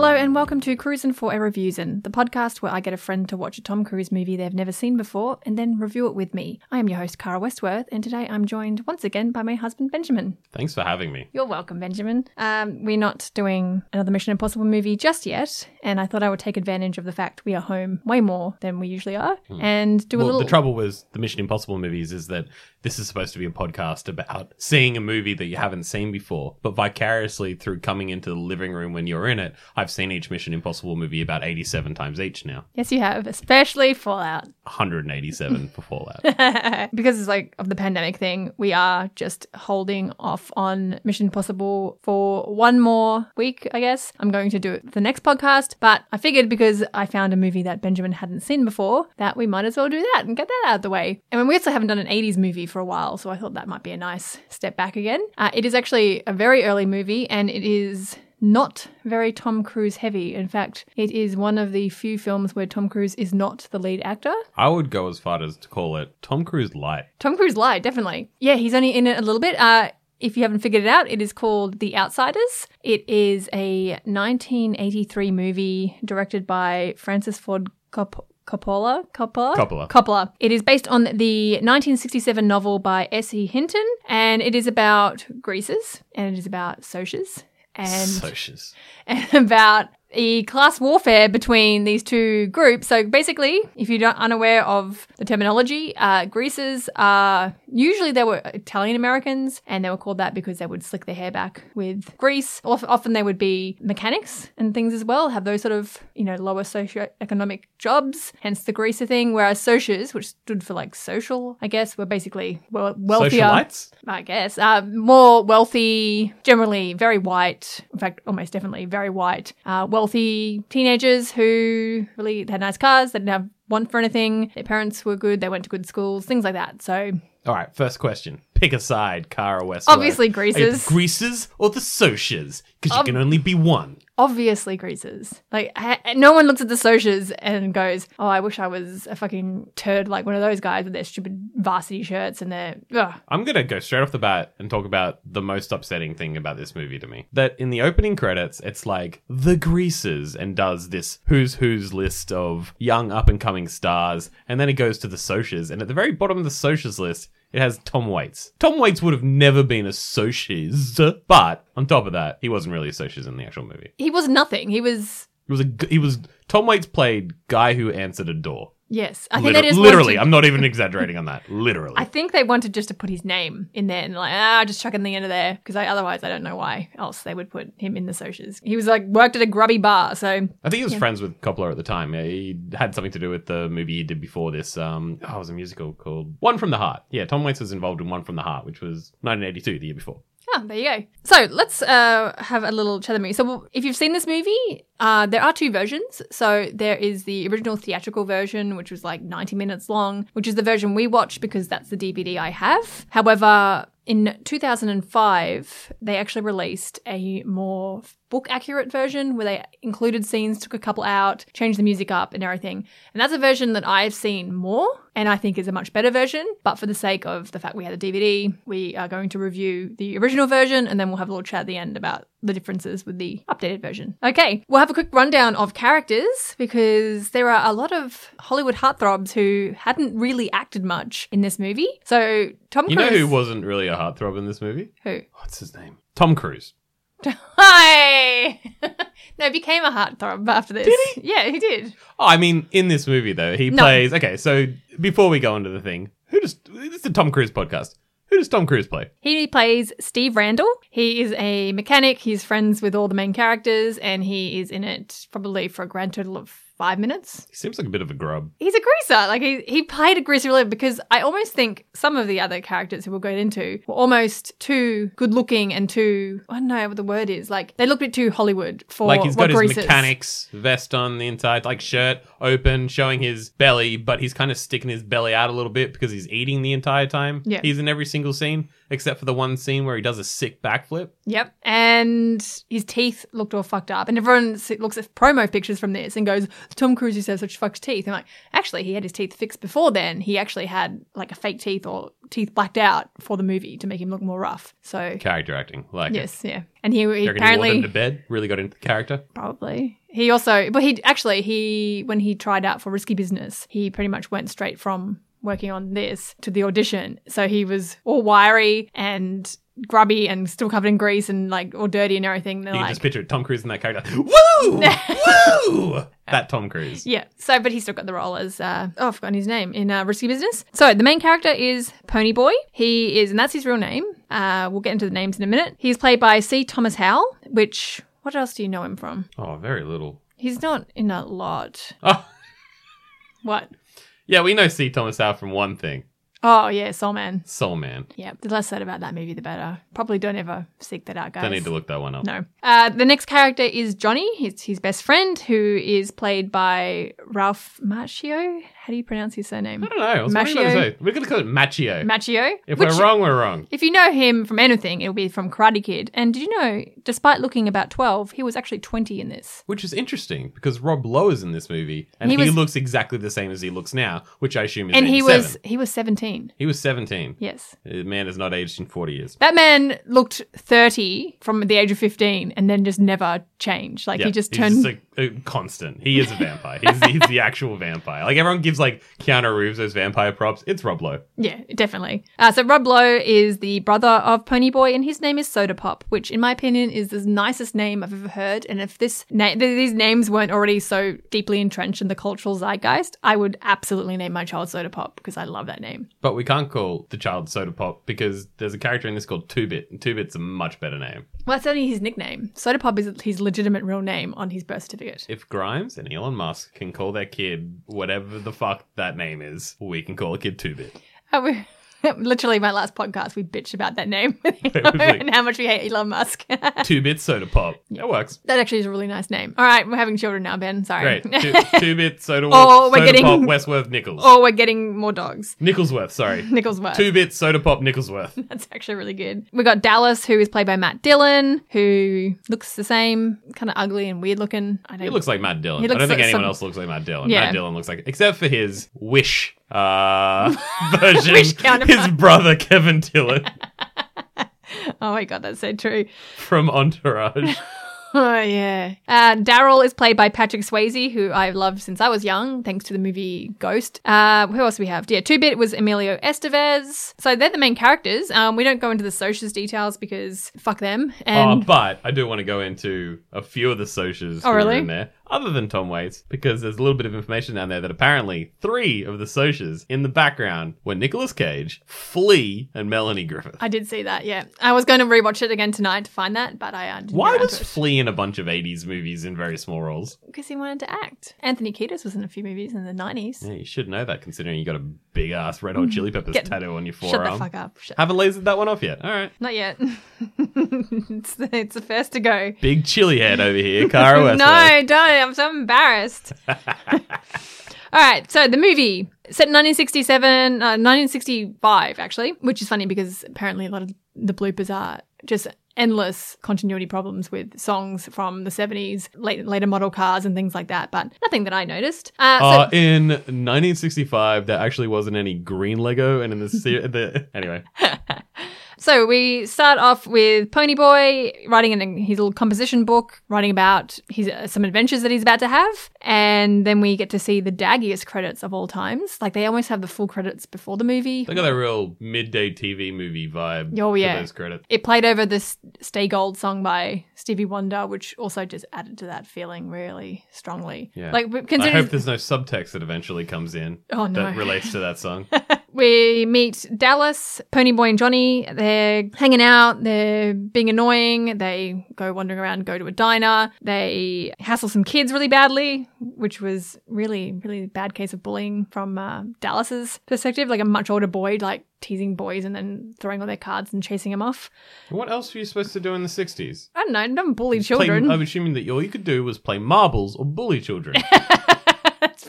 Hello and welcome to Cruisin' for a Reviewsin', the podcast where I get a friend to watch a Tom Cruise movie they've never seen before and then review it with me. I am your host, Cara Westworth, and today I'm joined once again by my husband, Benjamin. Thanks for having me. You're welcome, Benjamin. Um, we're not doing another Mission Impossible movie just yet, and I thought I would take advantage of the fact we are home way more than we usually are and do a little. the trouble with the Mission Impossible movies is that this is supposed to be a podcast about seeing a movie that you haven't seen before, but vicariously through coming into the living room when you're in it, I've seen each Mission Impossible movie about 87 times each now. yes, you have, especially Fallout. 187 for Fallout. because it's like of the pandemic thing, we are just holding off on Mission Impossible for one more week, I guess. I'm going to do it for the next podcast, but I figured because I found a movie that Benjamin hadn't seen before, that we might as well do that and get that out of the way. And we also haven't done an 80s movie for a while, so I thought that might be a nice step back again. Uh, it is actually a very early movie, and it is not very Tom Cruise heavy. In fact, it is one of the few films where Tom Cruise is not the lead actor. I would go as far as to call it Tom Cruise Light. Tom Cruise light, definitely. Yeah, he's only in it a little bit. Uh, if you haven't figured it out, it is called The Outsiders. It is a 1983 movie directed by Francis Ford Cop- Coppola. Coppola. Coppola. Coppola. It is based on the 1967 novel by S.E. Hinton, and it is about greasers, and it is about socias, and and about the class warfare between these two groups. So basically, if you're not unaware of the terminology, uh, greasers are usually they were Italian Americans, and they were called that because they would slick their hair back with grease. Often they would be mechanics and things as well, have those sort of you know lower socioeconomic jobs, hence the greaser thing. Whereas socias, which stood for like social, I guess, were basically well, wealthier. Socialites? I guess. Uh, more wealthy, generally very white, in fact, almost definitely very white, uh, wealthy teenagers who really had nice cars, they didn't have want for anything, their parents were good, they went to good schools, things like that. So, All right, first question. Pick a side, Cara Westworth. Obviously greasers. It's greasers or the socias? Because you Ob- can only be one. Obviously greasers. Like, no one looks at the socias and goes, oh, I wish I was a fucking turd like one of those guys with their stupid varsity shirts and their, ugh. I'm to go straight off the bat and talk about the most upsetting thing about this movie to me. That in the opening credits, it's like the greasers and does this who's who's list of young up and coming stars. And then it goes to the socias. And at the very bottom of the socias list, it has Tom Waits. Tom Waits would have never been a socias, but on top of that, he wasn't really a socias in the actual movie. He was nothing. He was, He was a he was Tom Waits played guy who answered a door. Yes. I think Liter- they just literally, I'm not even exaggerating on that. Literally. I think they wanted just to put his name in there and like, ah, just chuck in the end of there because otherwise I don't know why else they would put him in the socials. He was like worked at a grubby bar, so I think he was friends with Coppola at the time. Yeah, He had something to do with the movie he did before this. Um, oh, it was a musical called One from the Heart. Yeah, Tom Waits was involved in One from the Heart, which was 1982, the year before. Ah, there you go. So let's uh, have a little chat me. So if you've seen this movie, uh, there are two versions. So there is the original theatrical version, which was like 90 minutes long, which is the version we watched because that's the DVD I have. However, in 2005, they actually released a more book accurate version where they included scenes, took a couple out, changed the music up and everything. And that's a version that I've seen more and I think is a much better version. But for the sake of the fact we had a DVD, we are going to review the original version and then we'll have a little chat at the end about the differences with the updated version. Okay, we'll have a quick rundown of characters because there are a lot of Hollywood heartthrobs who hadn't really acted much in this movie. So Tom You Cruise. know who wasn't really a heartthrob in this movie? Who? What's his name? Tom Cruise. Hi. no, he became a heartthrob after this. Did he? Yeah, he did. Oh, I mean, in this movie though, he No. plays. Okay, so before we go into the thing, who does this is a Tom Cruise podcast? Who does Tom Cruise play? He plays Steve Randall. He is a mechanic. He's friends with all the main characters, and he is in it probably for a grand total of five minutes. He seems like a bit of a grub. He's a greaser. Like he he played a greaser really because I almost think some of the other characters who we'll get into were almost too good looking and too I don't know what the word is. Like they look a bit too Hollywood for like he's got his greasers. mechanics vest on the inside, like shirt open, showing his belly, but he's kind of sticking his belly out a little bit because he's eating the entire time. Yeah. He's in every single scene except for the one scene where he does a sick backflip. Yep. And his teeth looked all fucked up. And everyone looks at promo pictures from this and goes, Tom Cruise to have such fucked teeth. I'm like, actually, he had his teeth fixed before then. He actually had like a fake teeth or teeth blacked out for the movie to make him look more rough. So Character acting, like it. yes, yeah. And he, he You reckon he wore apparently them to bed? Really got into the character. Probably. He also, but he actually, he, when he tried out for Risky Business, he pretty much went straight from working on this to the audition. So he was all wiry and grubby and still covered in grease and like all dirty and everything. They're You can like, just picture Tom Cruise in that character. Woo! Woo! That Tom Cruise. yeah. So, but he still got the role as, uh, oh, I've forgotten his name in uh, Risky Business. So the main character is Pony Boy. He is, and that's his real name. Uh, we'll get into the names in a minute. He's played by C. Thomas Howell, which, what else do you know him from? Oh, very little. He's not in a lot. Oh, What? yeah, we know C. Thomas Howell from one thing Oh, yeah, Soul Man. Soul Man. Yeah, the less said about that movie, the better. Probably don't ever seek that out, guys. Don't need to look that one up. No. Uh, the next character is Johnny. He's his best friend, who is played by Ralph Macchio. How do you pronounce his surname? I don't know. I was what to say. We're going to call it Machio. Macchio. if which, we're wrong, we're wrong. if you know him from anything, it'll be from Karate Kid. And did you know, despite looking about 12, he was actually 20 in this? Which is interesting because Rob Lowe is in this movie and He he, was- looks exactly the same as he looks now, which I assume is And he was he was 17. He was 17. Yes. The man has not aged in 40 years. That man looked 30 from the age of 15 and then just never changed. Like he just he's turned just a, a constant. He is a vampire. He's, he's the actual vampire. Like everyone gives like Keanu Reeves those vampire props. It's Rob Lowe. Yeah, definitely. Uh, so Rob Lowe is the brother of Ponyboy, and his name is Soda Pop, which, in my opinion, is the nicest name I've ever heard. And if this na- th- these names weren't already so deeply entrenched in the cultural zeitgeist, I would absolutely name my child Soda Pop because I love that name. But we can't call the child Soda Pop because there's a character in this called Two Bit, and Two Bit's a much better name. Well, that's only his nickname. Soda Pop is his legitimate real name on his birth certificate. If Grimes and Elon Musk can call their kid whatever the fuck that name is, we can call a kid Two Bit. Uh, we- Literally, my last podcast, we bitched about that name and how much we hate Elon Musk. Two Bit Soda Pop. That works. That actually is a really nice name. All right, we're having children now, Ben. Sorry. Great. Two, two Bit Soda, Oh, we're soda getting- Pop Westworth Nichols. or we're getting more dogs. Nicholsworth, sorry. Nicholsworth. Two Bit Soda Pop Nicholsworth. That's actually really good. We got Dallas, who is played by Matt Dillon, who looks the same, kind of ugly and weird looking. I don't. He looks like Matt Dillon. I don't think like anyone some- else looks like Matt Dillon. Yeah. Matt Dillon looks like, except for his Wish uh, version, his brother Kevin Dillon oh my god, that's so true. from Entourage. Oh yeah. Uh, Daryl is played by Patrick Swayze, who I've loved since I was young, thanks to the movie Ghost. Uh, who else we have? Yeah, Two Bit was Emilio Estevez. So they're the main characters. Um, we don't go into the socials details because fuck them. Oh, And but I do want to go into a few of the socials Oh, really? in there, other than Tom Waits, because there's a little bit of information down there that apparently three of the socials in the background were Nicolas Cage, Flea, and Melanie Griffith. I did see that. Yeah, I was going to rewatch it again tonight to find that, but I uh, didn't Why get around was to it. Flea in a bunch of 80s movies in very small roles? because he wanted to act. Anthony Kiedis was in a few movies in the nineties. Yeah, you should know that considering you got a big ass Red Hot Chili Peppers Get- tattoo on your Shut forearm. the fuck up. Shut- Haven't lasered that one off yet. All right. Not yet. it's, the, it's the first to go. Big chili head over here, Cara. No, don't. I'm so embarrassed. All right, so the movie set in 1967, uh, 1965 actually, which is funny because apparently a lot of the bloopers are just endless continuity problems with songs from the 70s, late, later model cars and things like that, but nothing that I noticed. Uh, so, Uh, in 1965, there actually wasn't any green Lego, and in the, se- the anyway, So we start off with Ponyboy writing in his little composition book, writing about his uh, some adventures that he's about to have, and then we get to see the daggiest credits of all times. Like they almost have the full credits before the movie. they got that real midday TV movie vibe. Oh, yeah. those credits. It played over this "Stay Gold" song by Stevie Wonder, which also just added to that feeling really strongly. Yeah. like considering... I hope there's no subtext that eventually comes in Oh, no. that relates to that song. We meet Dallas, Ponyboy, and Johnny. They're hanging out. They're being annoying. They go wandering around, go to a diner. They hassle some kids really badly, which was really, really bad case of bullying from uh, Dallas's perspective. Like a much older boy, like teasing boys and then throwing all their cards and chasing them off. what else were you supposed to do in the 60s? I don't know. Don't bully Play- children. I'm assuming that all you could do was play marbles or bully children.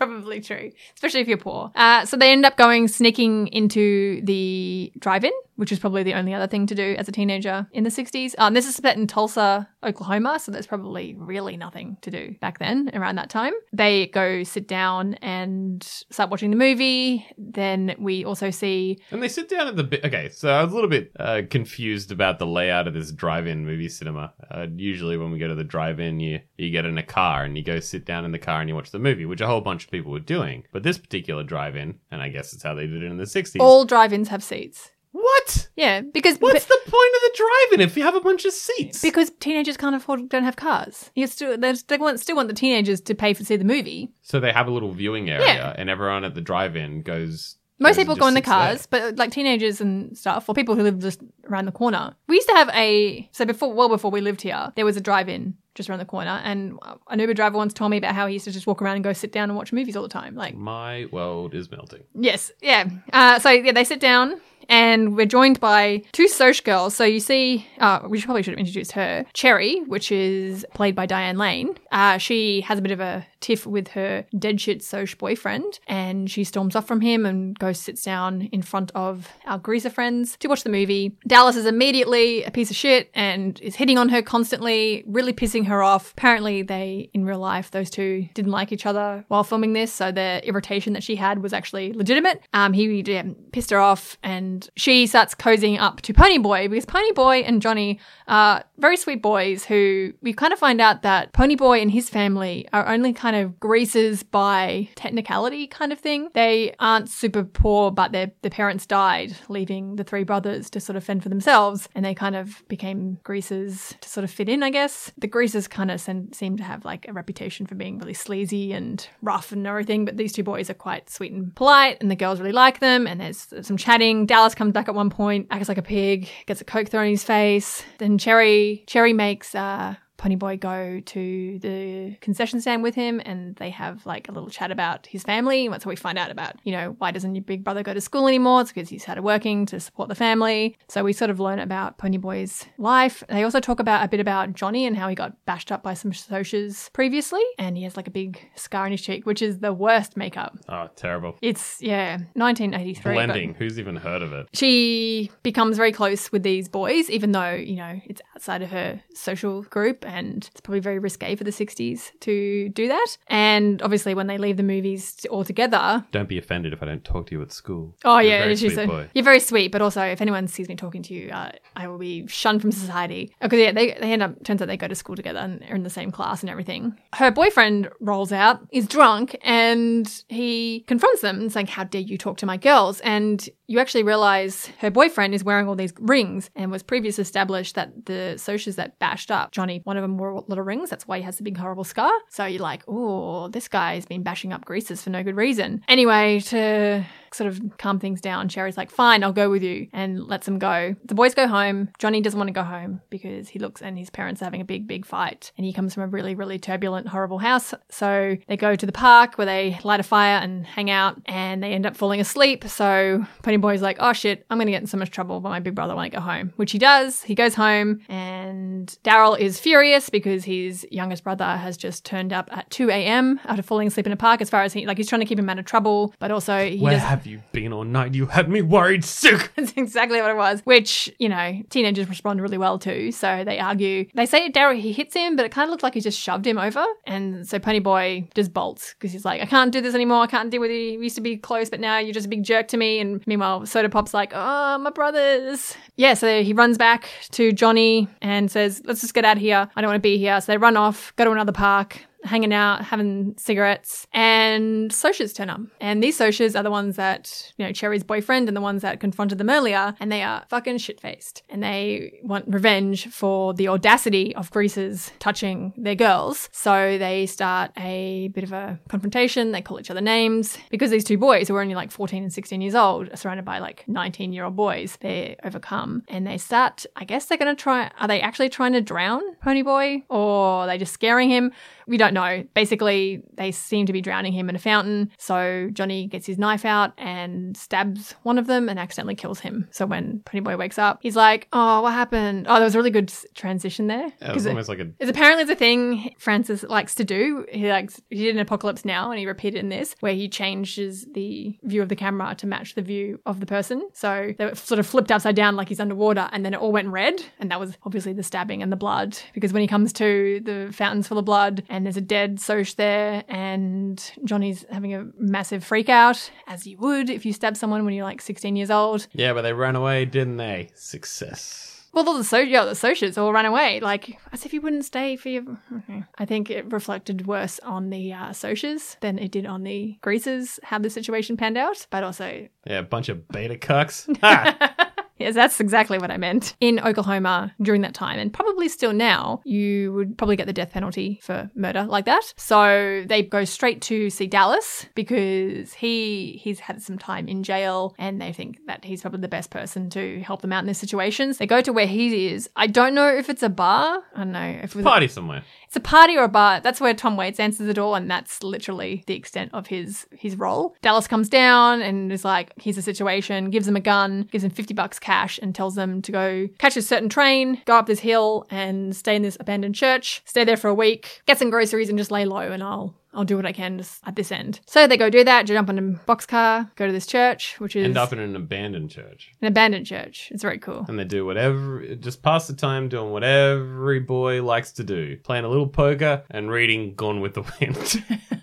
Probably true, especially if you're poor. Uh, so they end up going sneaking into the drive-in, which is probably the only other thing to do as a teenager in the 60s. Um, this is set in Tulsa, Oklahoma, so there's probably really nothing to do back then around that time. They go sit down and start watching the movie. Then we also see And they sit down at the bit. Okay, so I was a little bit uh, confused about the layout of this drive-in movie cinema. Uh, usually, when we go to the drive-in, you you get in a car and you go sit down in the car and you watch the movie, which a whole bunch of people were doing. But this particular drive-in, and I guess it's how they did it in the '60s. all drive-ins have seats. What? Yeah, because What's the point of the drive-in if you have a bunch of seats? because teenagers can't afford don't have cars. You still they they want still want the teenagers to pay for see the movie. so they have a little viewing area, Yeah. and everyone at the drive-in goes. Most goes people go in the sits there. cars, but like teenagers and stuff, or people who live just around the corner. We used to have a so before well before we lived here, there was a drive-in just around the corner, and an Uber driver once told me about how he used to just walk around and go sit down and watch movies all the time. Like My world is melting. Yes, yeah. Uh, so yeah, they sit down, and we're joined by two Soch girls. So you see, uh, we should- probably should have introduced her, Cherry, which is played by Diane Lane. Uh, she has a bit of a tiff with her dead shit Soch boyfriend, and she storms off from him and goes sits down in front of our greaser friends to watch the movie. Dallas is immediately a piece of shit and is hitting on her constantly, really pissing her off. Apparently, they in real life those two didn't like each other while filming this, so the irritation that she had was actually legitimate. Um, he yeah, pissed her off, and she starts cozying up to Ponyboy because Ponyboy and Johnny are very sweet boys who we kind of find out that Ponyboy and his family are only kind of greasers by technicality kind of thing. They aren't super poor, but their their parents died, leaving the three brothers to sort of fend for themselves, and they kind of became greasers to sort of fit in, I guess. The greasers kind of seem to have like a reputation for being really sleazy and rough and everything, but these two boys are quite sweet and polite, and the girls really like them. And there's some chatting. Dallas comes back at one point, acts like a pig, gets a coke thrown in his face. Then Cherry Cherry makes uh Ponyboy go to the concession stand with him and they have like a little chat about his family. And that's how we find out about, you know, why doesn't your big brother go to school anymore? It's because he's started working to support the family. So we sort of learn about Ponyboy's life. They also talk about a bit about Johnny and how he got bashed up by some socias previously. And he has like a big scar on his cheek, which is the worst makeup. Oh, terrible. It's, yeah, 1983. Blending. Who's even heard of it? she becomes very close with these boys, even though, you know, it's outside of her social group and it's probably very risque for the 60s to do that. And obviously, when they leave the movies altogether. Don't be offended if I don't talk to you at school. Oh You're yeah, very sweet a- boy. you're very sweet, but also if anyone sees me talking to you, uh, I will be shunned from society. Because yeah, they, they end up turns out they go to school together and are in the same class and everything. Her boyfriend rolls out, is drunk, and he confronts them, and saying, "How dare you talk to my girls?" And you actually realize her boyfriend is wearing all these rings, and was previously established that the socials that bashed up Johnny, one of them wore a lot of rings. That's why he has the big horrible scar. So you're like, oh, this guy's been bashing up greasers for no good reason. Anyway, to sort of calm things down, Cherry's like, fine, I'll go with you, and lets them go. The boys go home. Johnny doesn't want to go home because he looks and his parents are having a big, big fight, and he comes from a really, really turbulent, horrible house. So they go to the park where they light a fire and hang out, and they end up falling asleep. So Ponyboy's like, oh shit, I'm gonna get in so much trouble by my big brother when I go home, which he does. He goes home, and Daryl is furious because his youngest brother has just turned up at 2 a.m. after falling asleep in a park. As far as he like, he's trying to keep him out of trouble, but also he Where does. Have you been all night? You had me worried sick. That's exactly what it was, which, you know, teenagers respond really well to. So they argue. They say Daryl, he hits him, but it kind of looked like he just shoved him over. And so Ponyboy just bolts because he's like, I can't do this anymore. I can't deal with you. We used to be close, but now you're just a big jerk to me. And meanwhile, Soda Pop's like, oh, my brothers. Yeah, so he runs back to Johnny and says, let's just get out of here. I don't want to be here. So they run off, go to another park hanging out, having cigarettes, and socias turn up. And these socias are the ones that, you know, Cherry's boyfriend and the ones that confronted them earlier, and they are fucking shit faced. And they want revenge for the audacity of greasers touching their girls. So they start a bit of a confrontation. They call each other names. Because these two boys, who are only like 14 and 16 years old, are surrounded by like 19 year old boys, they're overcome. And they start, I guess they're going to try, are they actually trying to drown Ponyboy? Or are they just scaring him? We don't don't know. Basically, they seem to be drowning him in a fountain. So Johnny gets his knife out and stabs one of them and accidentally kills him. So when Ponyboy wakes up, he's like, "Oh, what happened?" Oh, there was a really good transition there. Yeah, it was it- almost like a it's apparently the thing Francis likes to do. He likes he did in Apocalypse Now, and he repeated in this, where he changes the view of the camera to match the view of the person. So they sort of flipped upside down like he's underwater, and then it all went red, and that was obviously the stabbing and the blood. Because when he comes to the fountain's full of blood, and there's a dead Soch there, and Johnny's having a massive freak out, as you would if you stab someone when you're like 16 years old. yeah, but they ran away, didn't they? Success. Well, all the so yeah, the socials all ran away, like as if you wouldn't stay for your. Okay. I think it reflected worse on the uh, socials than it did on the greasers how the situation panned out. But also, Yeah, a bunch of beta cucks. Yes, that's exactly what I meant. In Oklahoma during that time, and probably still now, you would probably get the death penalty for murder like that. So they go straight to see Dallas because he he's had some time in jail, and they think that he's probably the best person to help them out in these situations. They go to where he is. I don't know if it's a bar. I don't know if it was Party somewhere. It's a party or a bar. That's where Tom Waits answers the door, and that's literally the extent of his his role. Dallas comes down and is like, "Here's the situation." Gives him a gun, gives him fifty bucks cash, and tells them to go catch a certain train, go up this hill, and stay in this abandoned church. Stay there for a week, get some groceries, and just lay low, and I'll. I'll do what I can just at this end. So they go do that, jump on a boxcar, go to this church, which is End up in an abandoned church. an abandoned church. It's very cool. And they do whatever, just pass the time doing what every boy likes to do playing a little poker and reading Gone with the Wind.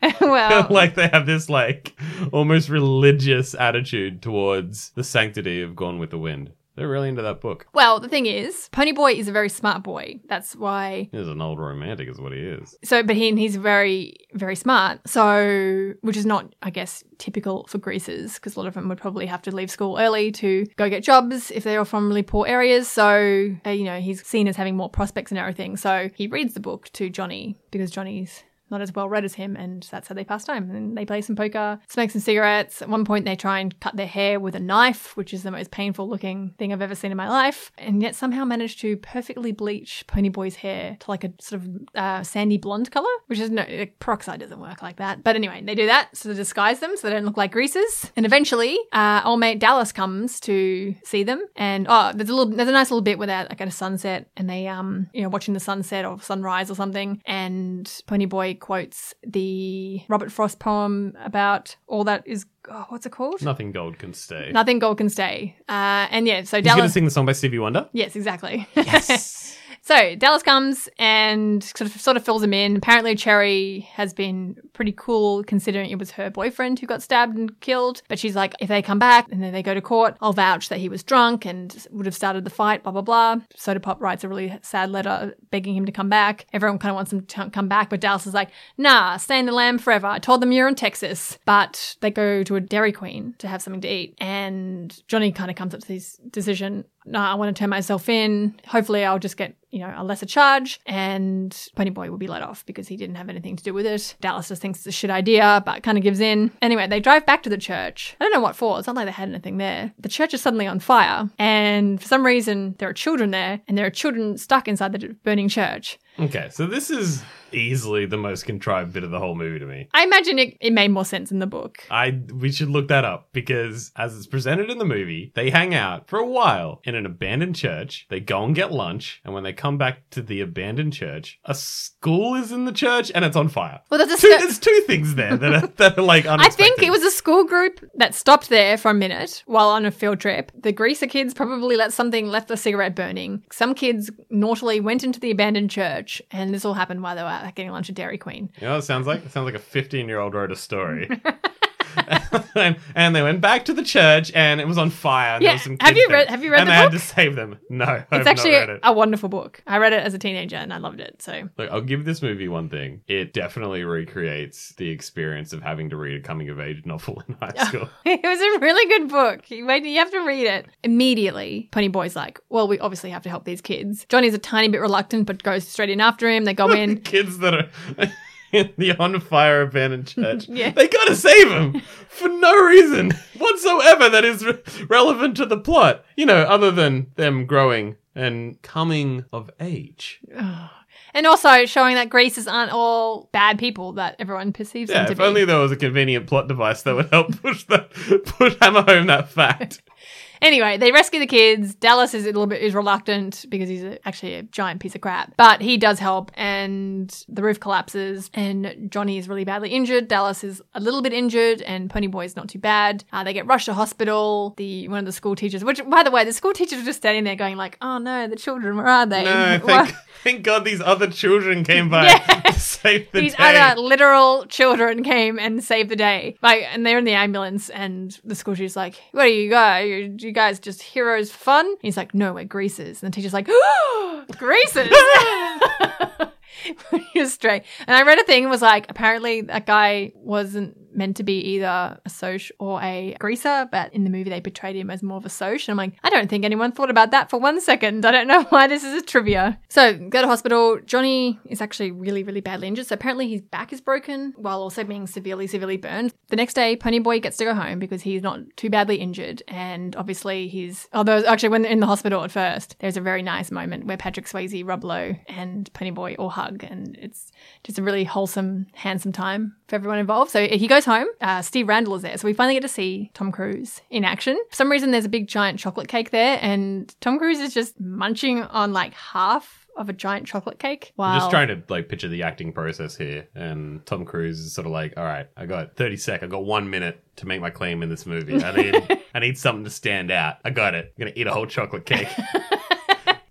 well, like they have this, like, almost religious attitude towards the sanctity of Gone with the Wind. They're really into that book. well, the thing is, Ponyboy is a very smart boy. That's why He's an old romantic, is what he is. so but he he's very very smart so which is not i guess typical for greasers because a lot of them would probably have to leave school early to go get jobs if they're from really poor areas so uh, you know he's seen as having more prospects and everything so he reads the book to johnny because johnny's not as well read as him, and that's how they pass time. And they play some poker, smoke some cigarettes. At one point, they try and cut their hair with a knife, which is the most painful looking thing I've ever seen in my life, and yet somehow manage to perfectly bleach Ponyboy's hair to like a sort of uh, sandy blonde color, which is no like, peroxide doesn't work like that. But anyway, they do that so to disguise them so they don't look like greasers. And eventually, uh, old mate Dallas comes to see them, and oh, there's a little, there's a nice little bit where they're like at a sunset, and they um, you know, watching the sunset or sunrise or something, and Ponyboy quotes the Robert Frost poem about all that is. Oh, what's it called? Nothing gold can stay. Nothing gold can stay. Uh, and yeah, so He's going to sing the song by Stevie Wonder. Yes, exactly. Yes. So Dallas comes and sort of sort of fills him in. Apparently, Cherry has been pretty cool considering it was her boyfriend who got stabbed and killed. But she's like, if they come back and then they go to court, I'll vouch that he was drunk and would have started the fight. Blah blah blah. Soda Pop writes a really sad letter begging him to come back. Everyone kind of wants him to come back, but Dallas is like, Nah, stay in the lam forever. I told them you're in Texas, but they go to a Dairy Queen to have something to eat, and Johnny kind of comes up to this decision. No, I want to turn myself in. Hopefully, I'll just get you know a lesser charge, and Ponyboy will be let off because he didn't have anything to do with it. Dallas just thinks it's a shit idea, but kind of gives in. Anyway, they drive back to the church. I don't know what for. It's not like they had anything there. The church is suddenly on fire, and for some reason, there are children there, and there are children stuck inside the burning church. Okay, so this is easily the most contrived bit of the whole movie to me. I imagine it, it made more sense in the book. I we should look that up because as it's presented in the movie, they hang out for a while in an abandoned church. They go and get lunch, and when they come back to the abandoned church, a school is in the church and it's on fire. Well, there's a Two, cer- there's two things there that are, that are like I think it was a school group that stopped there for a minute while on a field trip. The greaser kids probably let something left the cigarette burning. Some kids naughtily went into the abandoned church, and this all happened while they were out getting lunch at Dairy Queen. You know it sounds like? It sounds like a 15 year old wrote a story. and, and they went back to the church and it was on fire. And Yeah, there was some have you there. read- have you read and the they had to save them. No, I've It's not actually it. a wonderful book. I read it as a teenager and I loved it. So Look, I'll give this movie one thing. It definitely recreates the experience of having to read a coming of age novel in high school. it was a really good book. You, you have to read it. Immediately, Ponyboy's like, well, we obviously have to help these kids. Johnny's a tiny bit reluctant, but goes straight in after him. They go in. Kids that are in the on fire abandoned church. Yeah. They gotta save him for no reason whatsoever that is re- relevant to the plot. You know, other than them growing and coming of age. And also showing that Greasers aren't all bad people that everyone perceives Yeah, them to if be. only there was a convenient plot device that would help push that, push hammer home that fact. Anyway, they rescue the kids. Dallas is a little bit is reluctant because he's a, actually a giant piece of crap, but he does help, and the roof collapses, and Johnny is really badly injured. Dallas is a little bit injured, and Ponyboy is not too bad. Uh, they get rushed to hospital. The one of the school teachers, which by the way, the school teachers were just standing there going like, "Oh no, the children, where are they? No, thank, thank God these other children came by Yeah. to save the These day. other literal children came and saved the day. Like, and they're in the ambulance, and the school teacher's like, "What do you guys? You, you guys just heroes fun?" He's like, "No, we're greasers." And the teacher's like, "Greasers." he was straight. And I read a thing was like apparently that guy wasn't meant to be either a Soch or a greaser, but in the movie they portrayed him as more of a Soch. And I'm like, I don't think anyone thought about that for one second. I don't know why this is a trivia. So go to hospital. Johnny is actually really, really badly injured. So apparently his back is broken while also being severely, severely burned. The next day, Ponyboy gets to go home because he's not too badly injured. And obviously he's, although actually when in the hospital at first, there's a very nice moment where Patrick Swayze, Rob Lowe, and Ponyboy all hug. And it's just a really wholesome, handsome time for everyone involved. So he goes home. Uh, Steve Randall is there. So we finally get to see Tom Cruise in action. For some reason, there's a big giant chocolate cake there, and Tom Cruise is just munching on like half of a giant chocolate cake. Wow. I'm just trying to like picture the acting process here, and Tom Cruise is sort of like, "All right, I got 30 sec, I got one minute to make my claim in this movie. I need, I need something to stand out. I got it. I'm gonna eat a whole chocolate cake.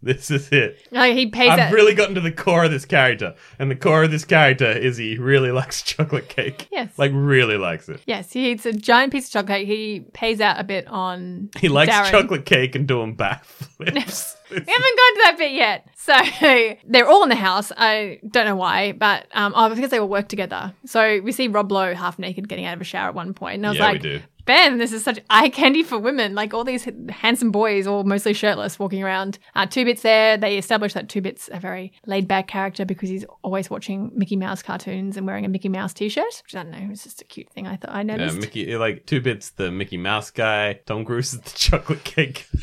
this is it. Like, he pays I've that. really gotten to the core of this character, and the core of this character is he really likes chocolate cake. Yes. like really likes it. Yes, he eats a giant piece of chocolate. cake. He pays out a bit on. He likes Darren. chocolate cake and doing backflips. We haven't gone to that bit yet. So they're all in the house. I don't know why, but um, oh, because they all work together. So we see Rob Lowe half naked getting out of a shower at one point, and I was Yeah, we like, do. Ben, this is such eye candy for women. Like all these handsome boys, all mostly shirtless, walking around. Uh, two Bits there. They establish that Two Bits a very laid back character because he's always watching Mickey Mouse cartoons and wearing a Mickey Mouse t shirt. Which I don't know, it's just a cute thing I thought I Yeah, noticed. Mickey, like two bits, the Mickey Mouse guy. Tom Cruise is the chocolate cake.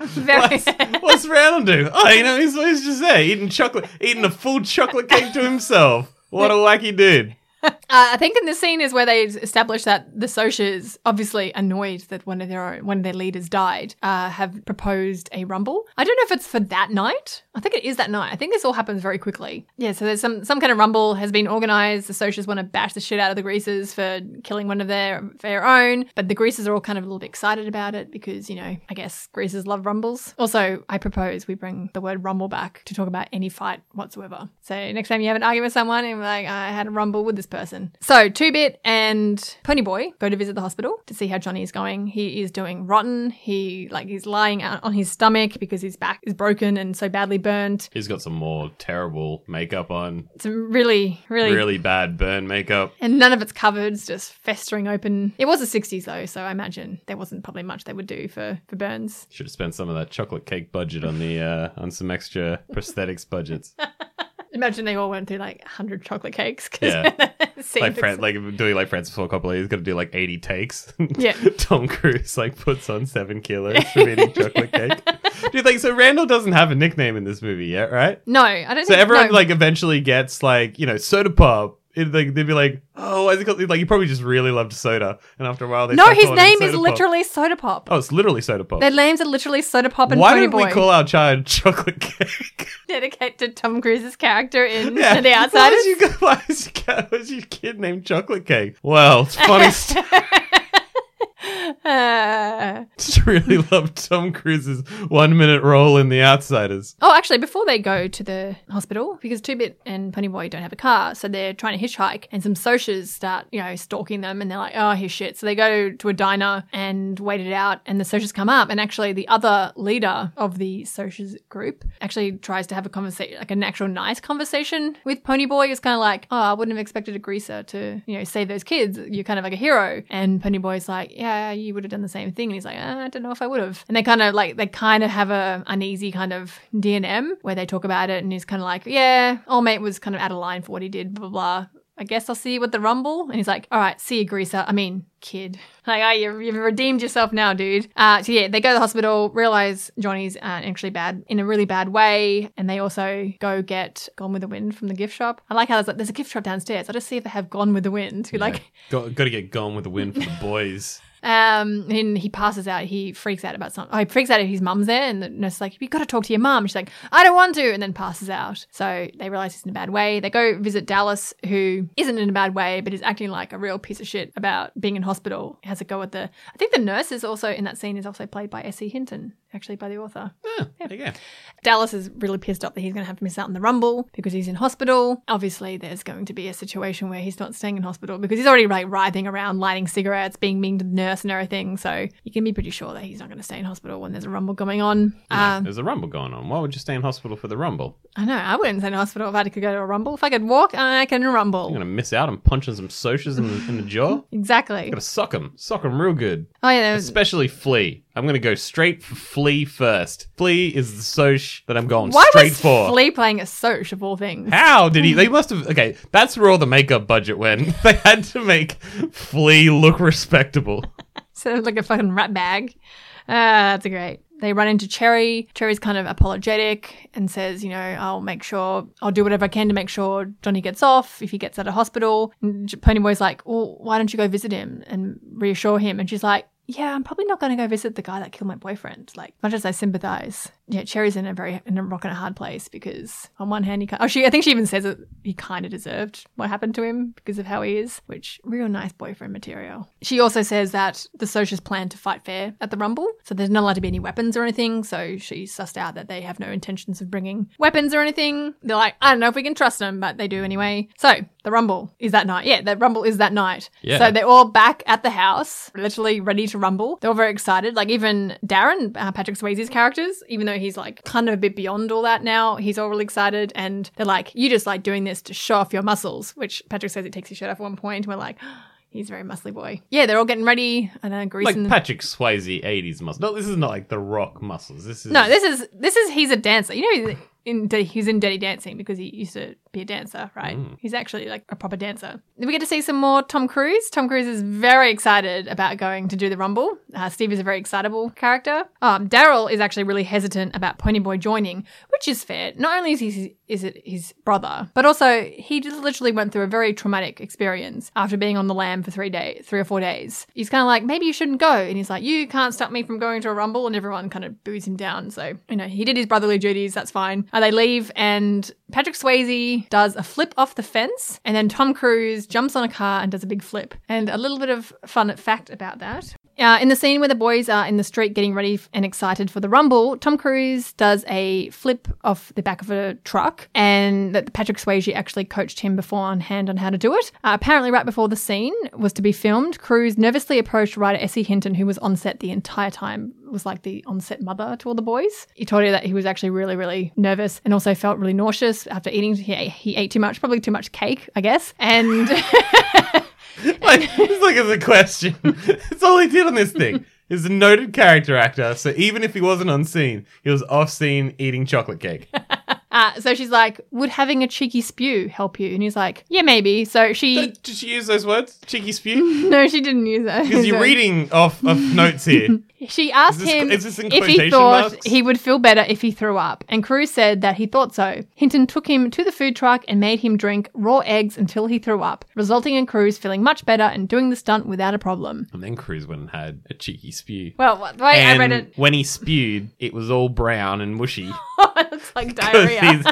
very. What's, what's Randall do? Oh, you know, he's, he's just there eating chocolate, eating a full chocolate cake to himself. What a wacky dude. Uh, I think in the scene is where they establish that the Sochas, obviously annoyed that one of their own, one of their leaders died, uh, have proposed a rumble. I don't know if it's for that night. I think it is that night. I think this all happens very quickly. Yeah, so there's some some kind of rumble has been organized. The Sochas want to bash the shit out of the Greasers for killing one of their their own, but the Greasers are all kind of a little bit excited about it because you know I guess Greasers love rumbles. Also, I propose we bring the word rumble back to talk about any fight whatsoever. So next time you have an argument with someone and you're like I had a rumble with this person. So Two Bit and Ponyboy go to visit the hospital to see how Johnny is going. He is doing rotten. He like he's lying out on his stomach because his back is broken and so badly burned. He's got some more terrible makeup on. Some really, really, Really bad burn makeup. and none of it's covered. It's just festering open. It was the 60s though, so I imagine there wasn't probably much they would do for for burns. Should have spent some of that chocolate cake budget on the uh, on some extra prosthetics budgets. Imagine they all went through like 100 chocolate cakes. 'cause Yeah. like Fran- like doing like Francis Ford Coppola, he's got to do like eighty takes. Yeah. Tom Cruise like puts on seven kilos from eating chocolate cake. Dude, like so Randall doesn't have a nickname in this movie yet, right? no, I don't So think everyone no. like eventually gets like you know soda pop. It, like they'd be like, oh, why is it called? Like you probably just really loved soda, and after a while they No, his calling it name is Soda Pop. literally Soda Pop. Oh, it's literally soda pop. Their names are literally Soda Pop and Why Pony Boy. we call our child chocolate cake? Dedicate to Tom Cruise's character in. The Why Outsiders. is, you, why, is your, why is your kid named chocolate cake? Well, it's funny. stuff. Uh, just really love Tom Cruise's one minute role in The Outsiders. oh, actually, before they go to the hospital, because Two Bit and Ponyboy don't have a car, so they're trying to hitchhike, and some socias start, you know, stalking them, and they're like, oh, here's shit. So they go to a diner and wait it out, and the socias come up, and actually, the other leader of the socias group actually tries to have a conversation, like an actual nice conversation with Ponyboy. It's kind of like, oh, I wouldn't have expected a greaser to, you know, save those kids. You're kind of like a hero. And Ponyboy's like, yeah, you would have done the same thing. And he's like, "Ah, I don't know if I would have. And they kind of like, they kind of have a uneasy kind of D&M where they talk about it and he's kind of like, yeah, old mate was kind of out of line for what he did, blah, blah. I guess I'll see you at the Rumble. And he's like, all right, see you, Greaser. I mean, kid. Like, oh, you've, you've redeemed yourself now, dude. Uh, so yeah, they go to the hospital, realize Johnny's uh, actually bad in a really bad way, and they also go get Gone with the Wind from the gift shop. I like how there's like there's a gift shop downstairs. I'll just see if they have Gone with the Wind. Who like got, got to get gone with the wind for the boys. Um, and he passes out. He freaks out about something. Oh, he freaks out if his mum's there, and the nurse is like, "You've got to talk to your mum." She's like, "I don't want to," and then passes out. So they realize he's in a bad way. They go visit Dallas, who isn't in a bad way, but is acting like a real piece of shit about being in hospital. Has a go at the. I think the nurse is also in that scene is also played by S.E. Hinton, actually by the author. Ah, There you go. Dallas is really pissed off that he's going to have to miss out on the Rumble because he's in hospital. Obviously, there's going to be a situation where he's not staying in hospital because he's already like writhing around, lighting cigarettes, being mean to the nurse and everything. So you can be pretty sure that he's not going to stay in hospital when there's a Rumble going on. Um, There's a rumble going on. Why would you stay in hospital for the rumble? I know I wouldn't stay in hospital if I could go to a Rumble. If I could walk, I can Rumble. You're gonna miss out on punching some socias in the, in the jaw. Exactly. Gotta sock them, sock them real good. Oh yeah, Especially Flea. I'm gonna go straight for Flea first. Flea is the soch that I'm going why straight was for. Flea playing a Soch of all things? How did he? They must have. Okay, that's where all the makeup budget went. They had to make Flea look respectable. Of like a fucking rat bag. Uh, that's great. They run into Cherry. Cherry's kind of apologetic and says, you know, I'll make sure, I'll do whatever I can to make sure Johnny gets off if he gets out of hospital. And Ponyboy's like, well, why don't you go visit him and reassure him? And she's like, yeah, I'm probably not going to go visit the guy that killed my boyfriend. Like, much as I sympathize, yeah, Cherry's in a very in a rock and a hard place because on one hand he, ki- oh, she, I think she even says that he kind of deserved what happened to him because of how he is, which real nice boyfriend material. She also says that the Socials plan to fight fair at the Rumble, so there's not allowed to be any weapons or anything. So she sussed out that they have no intentions of bringing weapons or anything. They're like, I don't know if we can trust them, but they do anyway. So the Rumble is that night. Yeah, the Rumble is that night. Yeah. So they're all back at the house, literally ready to rumble. They're all very excited. Like even Darren, uh, Patrick Swayze's characters, even though he's like kind of a bit beyond all that now, he's all really excited. And they're like, you just like doing this to show off your muscles, which Patrick says he takes his shirt off at one point. And we're like, he's a very muscly boy. Yeah, they're all getting ready and uh, Like greasing. Patrick Swayze 80s muscles. No, this is not like the rock muscles. This is no, this is this is he's a dancer. You know, in he's in Dirty Dancing because he used to be a dancer, right? He's actually like a proper dancer. We get to see some more Tom Cruise. Tom Cruise is very excited about going to do the Rumble. Uh, Steve is a very excitable character. Um, Daryl is actually really hesitant about Ponyboy joining, which is fair. Not only is he is it his brother, but also he just literally went through a very traumatic experience after being on the lam for three days, three or four days. He's kind of like, maybe you shouldn't go, and he's like, you can't stop me from going to a Rumble, and everyone kind of boos him down. So you know, he did his brotherly duties. That's fine. They leave, and Patrick Swayze does a flip off the fence, and then Tom Cruise jumps on a car and does a big flip. And a little bit of fun fact about that. Uh, in the scene where the boys are in the street getting ready and excited for the rumble, Tom Cruise does a flip off the back of a truck, and that Patrick Swayze actually coached him beforehand on hand on how to do it. Uh, apparently, right before the scene was to be filmed, Cruise nervously approached writer S.E. Hinton, who was on set the entire time, was like the on-set mother to all the boys. He told her that he was actually really, really nervous and also felt really nauseous after eating. He, he ate too much, probably too much cake, I guess, and. like, it's like it's a question. It's all he did on this thing. He's a noted character actor, so even if he wasn't on scene, he was off scene eating chocolate cake. Uh, so she's like, would having a cheeky spew help you? And he's like, yeah, maybe. So she, Did did she use those words? Cheeky spew? no, she didn't use that. Because you're reading off of notes here. She asked Is this- him is this in if he thought marks? he would feel better if he threw up. And Cruise said that he thought so. Hinton took him to the food truck and made him drink raw eggs until he threw up, resulting in Cruise feeling much better and doing the stunt without a problem. And then Cruise went and had a cheeky spew. Well, the way I read it, when he spewed, it was all brown and mushy. it looks like diarrhea.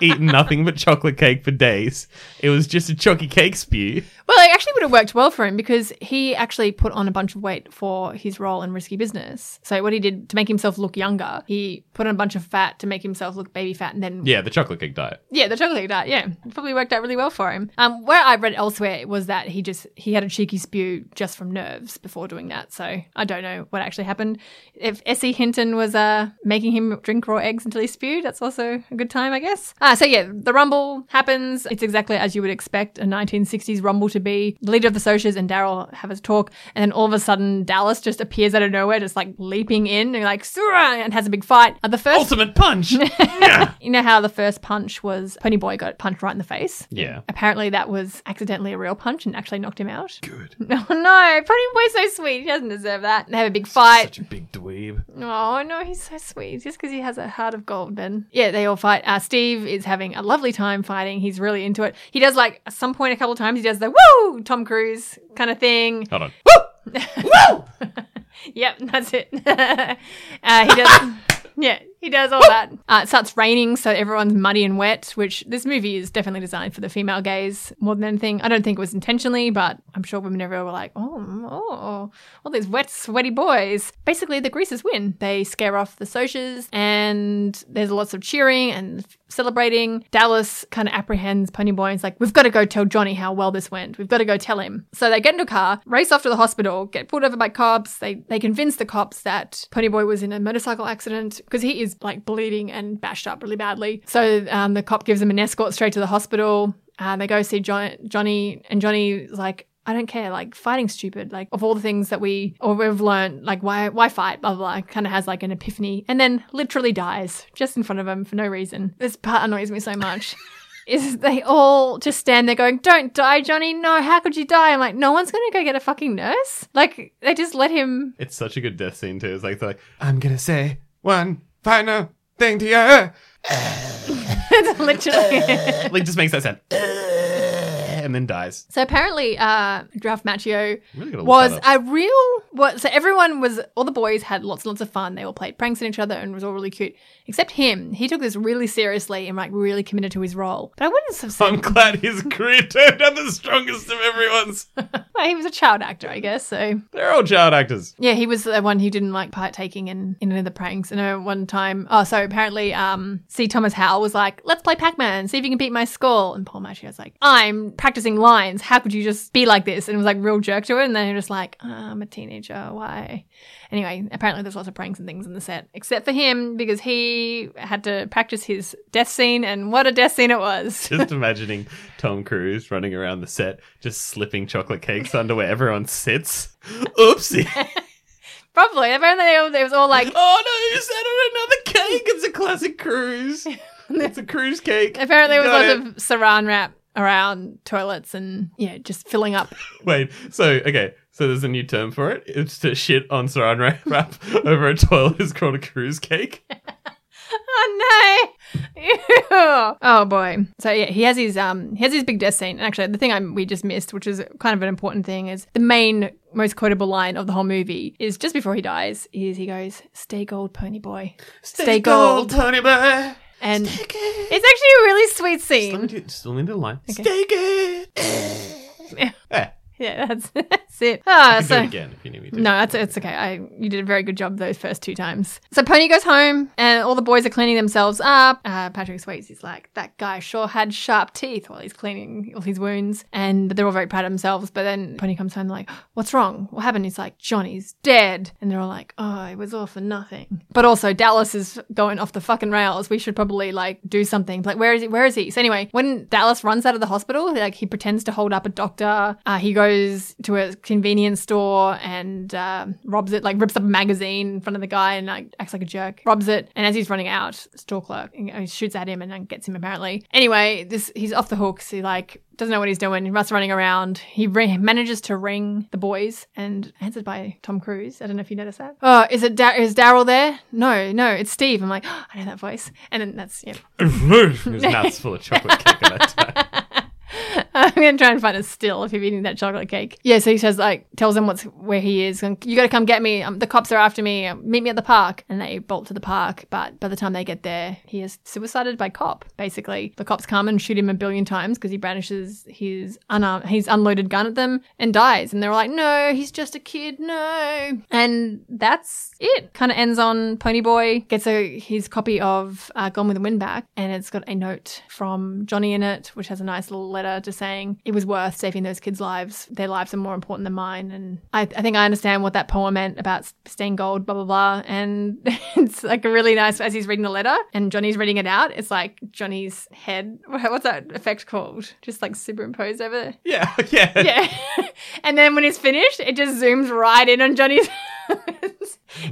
Eaten nothing but chocolate cake for days. It was just a chalky cake spew. Well, it actually would have worked well for him because he actually put on a bunch of weight for his role in Risky Business. So what he did to make himself look younger, he put on a bunch of fat to make himself look baby fat, and then Yeah, the chocolate cake diet. yeah, the chocolate cake diet, yeah, it probably worked out really well for him. Um, where I read elsewhere was that he just he had a cheeky spew just from nerves before doing that. So I don't know what actually happened. If S.E. Hinton was uh making him drink raw eggs until he spewed, that's also a good time, I guess. Uh, Uh, so yeah, the rumble happens. It's exactly as you would expect a 1960s rumble to be. The leader of the Socias and Daryl have a talk, and then all of a sudden Dallas just appears out of nowhere, just like leaping in and like "Surah!" and has a big fight. Uh, the first, Ultimate punch. yeah. you know how the first punch was Pony Boy got punched right in the face. Yeah. Apparently that was accidentally a real punch and actually knocked him out. Good. Oh no, Pony Boy's so sweet. He doesn't deserve that. They have a big fight. Such a big dweeb. Oh no, he's so sweet. Just because he has a heart of gold, Ben. Yeah, they all fight. Uh, Steve is having a lovely time fighting. He's really into it. He does like at some point a couple of times. He does the woo Tom Cruise kind of thing. Hold on. Woo! woo! yep, that's it. uh, he does. Yeah, he does all that. Uh, it starts raining, so everyone's muddy and wet, which this movie is definitely designed for the female gaze more than anything. I don't think it was intentionally, but I'm sure women everywhere were like, oh, oh, all these wet, sweaty boys. Basically, the Greasers win. They scare off the Socias, and there's lots of cheering and celebrating. Dallas kind of apprehends Ponyboy and is like, we've got to go tell Johnny how well this went. We've got to go tell him. So they get into a car, race off to the hospital, get pulled over by cops. They, they convince the cops that Ponyboy was in a motorcycle accident because he is like bleeding and bashed up really badly. So um, the cop gives him an escort straight to the hospital. Uh, they go see John- Johnny, and Johnny's like, I don't care. Like fighting's stupid. Like of all the things that we or we've learned, like why why fight? Blah blah. blah kind of has like an epiphany, and then literally dies just in front of him for no reason. This part annoys me so much. Is they all just stand there going, "Don't die, Johnny! No, how could you die?" I'm like, no one's gonna go get a fucking nurse. Like they just let him. It's such a good death scene too. It's like, they're like I'm gonna say one final thing to you. it's literally. like just makes that sound. And then dies. So apparently, uh, Ralph Macchio Really was a real. What? So everyone was. All the boys had lots and lots of fun. They all played pranks on each other and it was all really cute. Except him. He took this really seriously and like really committed to his role. But I wouldn't have said I'm glad his career turned out the strongest of everyone's. well, he was a child actor, I guess. So They're all child actors. yeah, he was the one who didn't like partaking in in any of the pranks. I know one time. Oh, so apparently, um, C. Thomas Howell was like, "Let's play Pac-Man. See if you can beat my skull." And Ralph Macchio was like, "I'm practicing lines. How could you just be like this?" And it was like real jerk to it. And then he was just like, oh, "I'm a teenager. Why?" Anyway, apparently there's lots of pranks and things in the set, except for him because he had to practice his death scene, and what a death scene it was. Just imagining Tom Cruise running around the set, just slipping chocolate cakes under where everyone sits. Oopsie. Probably. Apparently they all- it was all like oh no, you sat on another cake. It's a classic cruise. It's a cruise cake. Apparently, there was lots of saran wrap around toilets and yeah, just filling up. Wait, so okay, so there's a new term for it. It's to shit on saran wrap- over a toilet is called a cruise cake. Oh no! Ew. Oh boy. So yeah, he has his um he has his big death scene. And actually, the thing I we just missed, which is kind of an important thing, is the main most quotable line of the whole movie is just before he dies. Is he goes, "Stay gold, pony boy." Stay gold. Tony Boy. And it's actually a really sweet Let me scene. do, still need the line. Okay. Good. yeah, Yeah, that's that's it. Ah, so do it again if you need me to. No, that's it's okay. I you did a very good job those first two times. So Pony goes home, and all the boys are cleaning themselves up. Uh, Patrick Swayze's like, that guy sure had sharp teeth while he's cleaning all his wounds, and they're all very proud of themselves. But then Pony comes home like, what's wrong? What happened? He's like, Johnny's dead, and they're all like, oh, it was all for nothing. But also Dallas is going off the fucking rails. We should probably like do something. Like, where is he? Where is he? So anyway, when Dallas runs out of the hospital, like he pretends to hold up a doctor. Uh, he goes to a convenience store and uh, robs it, like rips up a magazine in front of the guy and like acts like a jerk. Robs it, and as he's running out, store clerk shoots at him and then gets him apparently. Anyway, this he's off the hook. So he like doesn't know what he's doing. He runs running around. He ri- manages to ring the boys and answered by Tom Cruise. I don't know if you noticed that. Oh, is it da- is Daryl there? No, no, it's Steve. I'm like, I know that voice. And then that's yeah. His mouth's full of chocolate cake at that time. I'm gonna try and find a still if you're eating that chocolate cake. Yeah, so he says like tells him what's where he is. and, You got to come get me. Um, the cops are after me. Um, meet me at the park. And they bolt to the park. But by the time they get there, he is suicided by cop. Basically, the cops come and shoot him a billion times because he brandishes his unarmed, his unloaded gun at them and dies. And they're like, no, he's just a kid. No. And that's it. Kind of ends on Ponyboy gets a his copy of uh, Gone with the Wind back, and it's got a note from Johnny in it, which has a nice little letter to saying saying it was worth saving those kids' lives. Their lives are more important than mine. And I, I think I understand what that poem meant about stained gold, blah, blah, blah. And it's like a really nice, as he's reading the letter and Johnny's reading it out, it's like Johnny's head, what's that effect called? Just like superimposed over. there. Yeah, yeah. Yeah. and then when it's finished, it just zooms right in on Johnny's.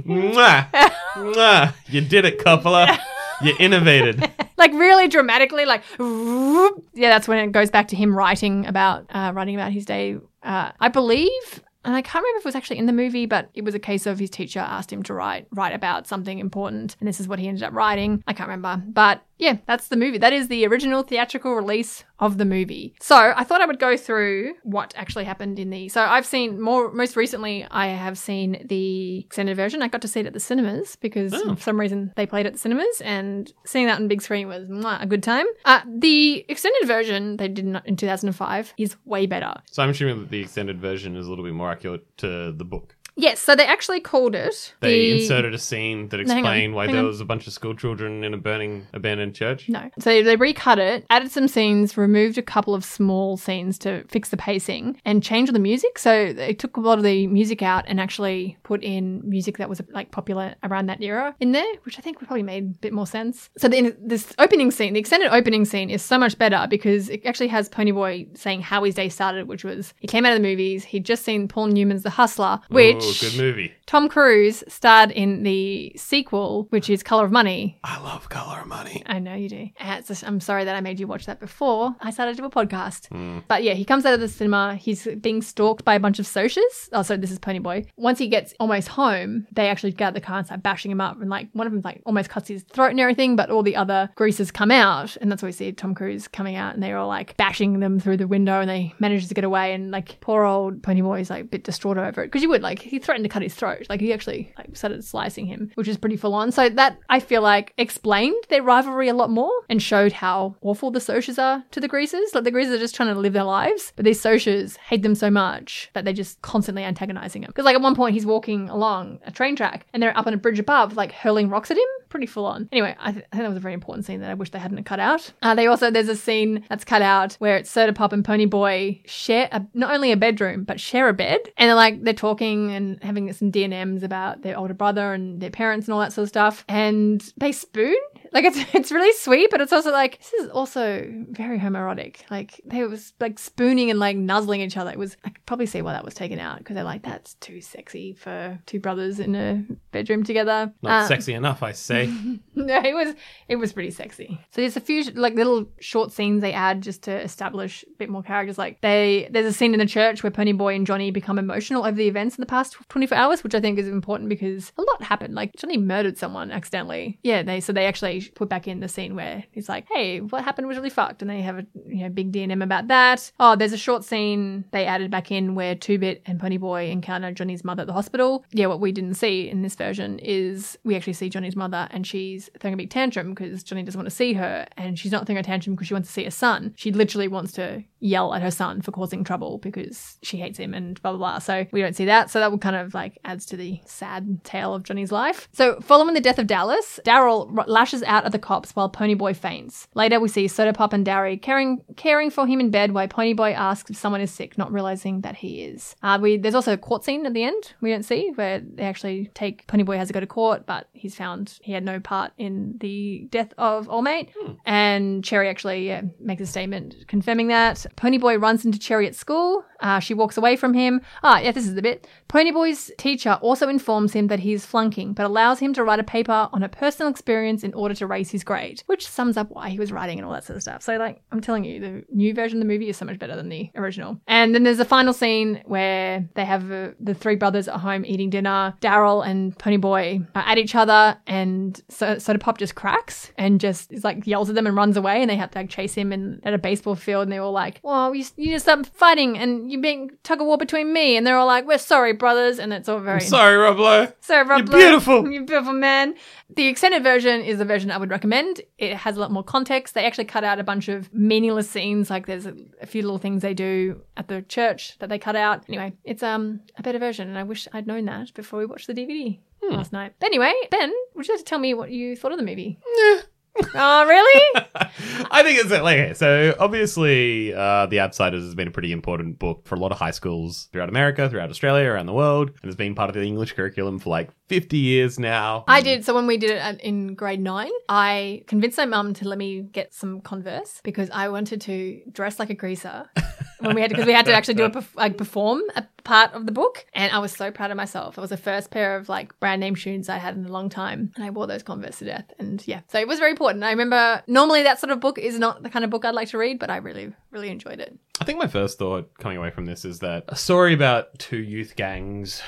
Mwah. Mwah. You did it, Coppola. You innovated. like really dramatically, like whoop. yeah. That's when it goes back to him writing about uh, writing about his day. Uh, I believe, and I can't remember if it was actually in the movie, but it was a case of his teacher asked him to write write about something important, and this is what he ended up writing. I can't remember, but yeah, that's the movie. That is the original theatrical release of the movie. So I thought I would go through what actually happened in the. So I've seen more. Most recently, I have seen the extended version. I got to see it at the cinemas because Oh. for some reason they played at the cinemas, and seeing that on big screen was mwah, a good time. Uh, the extended version they did in- in 2005 is way better. So I'm assuming that the extended version is a little bit more accurate to the book. Yes, so they actually called it. They the... inserted a scene that No, explained why hang there on. was a bunch of school children in a burning abandoned church. No. So they recut it, added some scenes, removed a couple of small scenes to fix the pacing, and changed the music. So they took a lot of the music out and actually put in music that was like popular around that era in there, which I think probably made a bit more sense. So the, this opening scene, the extended opening scene, is so much better because it actually has Ponyboy saying how his day started, which was he came out of the movies, he'd just seen Paul Newman's The Hustler, which Oh, good movie. Tom Cruise starred in the sequel, which is Color of Money, I love Color of Money. I know you do. It's I'm sorry that I made you watch that before I started to do a podcast. Hmm. But yeah, he comes out of the cinema. He's being stalked by a bunch of Socs. Oh, sorry, this is Ponyboy. Once he gets almost home, they actually get out the car and start bashing him up. And like one of them like almost cuts his throat and everything. But all the other greasers come out, and that's why we see Tom Cruise coming out, and they're all like bashing them through the window, and they manage to get away. And like poor old Ponyboy is like a bit distraught over it because you would like he threatened to cut his throat. Like he actually like started slicing him, which is pretty full on. So that I feel like explained their rivalry a lot more and showed how awful the Socs are to the greasers. Like the greasers are just trying to live their lives, but these Socs hate them so much that they're just constantly antagonizing them. Because like at one point he's walking along a train track and they're up on a bridge above, like hurling rocks at him. Pretty full on. Anyway, I, th- I think that was a very important scene that I wish they hadn't cut out. Uh, they also there's a scene that's cut out where it's Soda Pop and Pony Boy share a, not only a bedroom but share a bed, and they're like they're talking and having some D and M's about their older brother and their parents and all that sort of stuff, and they spoon. Like it's it's really sweet, but it's also like this is also very homoerotic. Like they was like spooning and like nuzzling each other. It was I could probably see why that was taken out because they're like that's too sexy for two brothers in a bedroom together. Not Uh, sexy enough, I say. no, it was it was pretty sexy. So there's a few like little short scenes they add just to establish a bit more characters. Like they there's a scene in the church where Ponyboy and Johnny become emotional over the events in the past 24 hours, which I think is important because a lot happened. Like Johnny murdered someone accidentally. Yeah, they so they actually put back in the scene where he's like, "Hey, what happened was really fucked," and they have a you know big D and M about that. Oh, there's a short scene they added back in where Two Bit and Pony Boy encounter Johnny's mother at the hospital. Yeah, what we didn't see in this version is we actually see Johnny's mother and she's throwing a big tantrum because Johnny doesn't want to see her, and she's not throwing a tantrum because she wants to see her son. She literally wants to yell at her son for causing trouble because she hates him and blah blah blah. So we don't see that. So that would kind of like adds to the sad tale of Johnny's life. So following the death of Dallas, Daryl lashes out at the cops while Ponyboy faints. Later, we see Soda Pop and Darry caring caring for him in bed while Ponyboy asks if someone is sick, not realizing that he is. Uh, we there's also a court scene at the end we don't see where they actually take Ponyboy has to go to court, but he's found he had no part in the death of All Mate. And Cherry actually yeah, makes a statement confirming that. Ponyboy runs into Cherry at school. Uh, she walks away from him. Ah, yeah, this is the bit. Ponyboy's teacher also informs him that he is flunking, but allows him to write a paper on a personal experience in order to raise his grade, which sums up why he was writing and all that sort of stuff. So, like, I'm telling you, the new version of the movie is so much better than the original. And then there's a final scene where they have uh, the three brothers at home eating dinner. Daryl and Ponyboy are at each other, and so- Soda Pop just cracks and just is like yells at them and runs away, and they have to like chase him in, at a baseball field, and they're all like, "Well, you, you just stop fighting, and you're being tug of war between me," and they're all like, "We're sorry, brothers," and it's all very Sorry, Rob Lowe. so Rob You're beautiful. You're beautiful man. The extended version is the version I would recommend. It has a lot more context. They actually cut out a bunch of meaningless scenes. Like there's a, a few little things they do at the church that they cut out. Anyway, it's um a better version, and I wish I'd known that before we watched the DVD Hmm. last night. But anyway, Ben, would you like to tell me what you thought of the movie? oh, really? I think it's like so obviously uh, The Outsiders has been a pretty important book for a lot of high schools throughout America, throughout Australia, around the world, and has been part of the English curriculum for like 50 years now. I did. So when we did it in grade nine, I convinced my mum to let me get some Converse because I wanted to dress like a greaser when we had because we had to actually do a like perform a part of the book, and I was so proud of myself. It was the first pair of like brand name shoes I had in a long time, and I wore those Converse to death. And yeah, so it was very important. I remember normally that sort of book is not the kind of book I'd like to read, but I really really enjoyed it. I think my first thought coming away from this is that a story about two youth gangs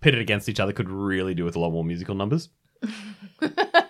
pitted against each other could really do with a lot more musical numbers.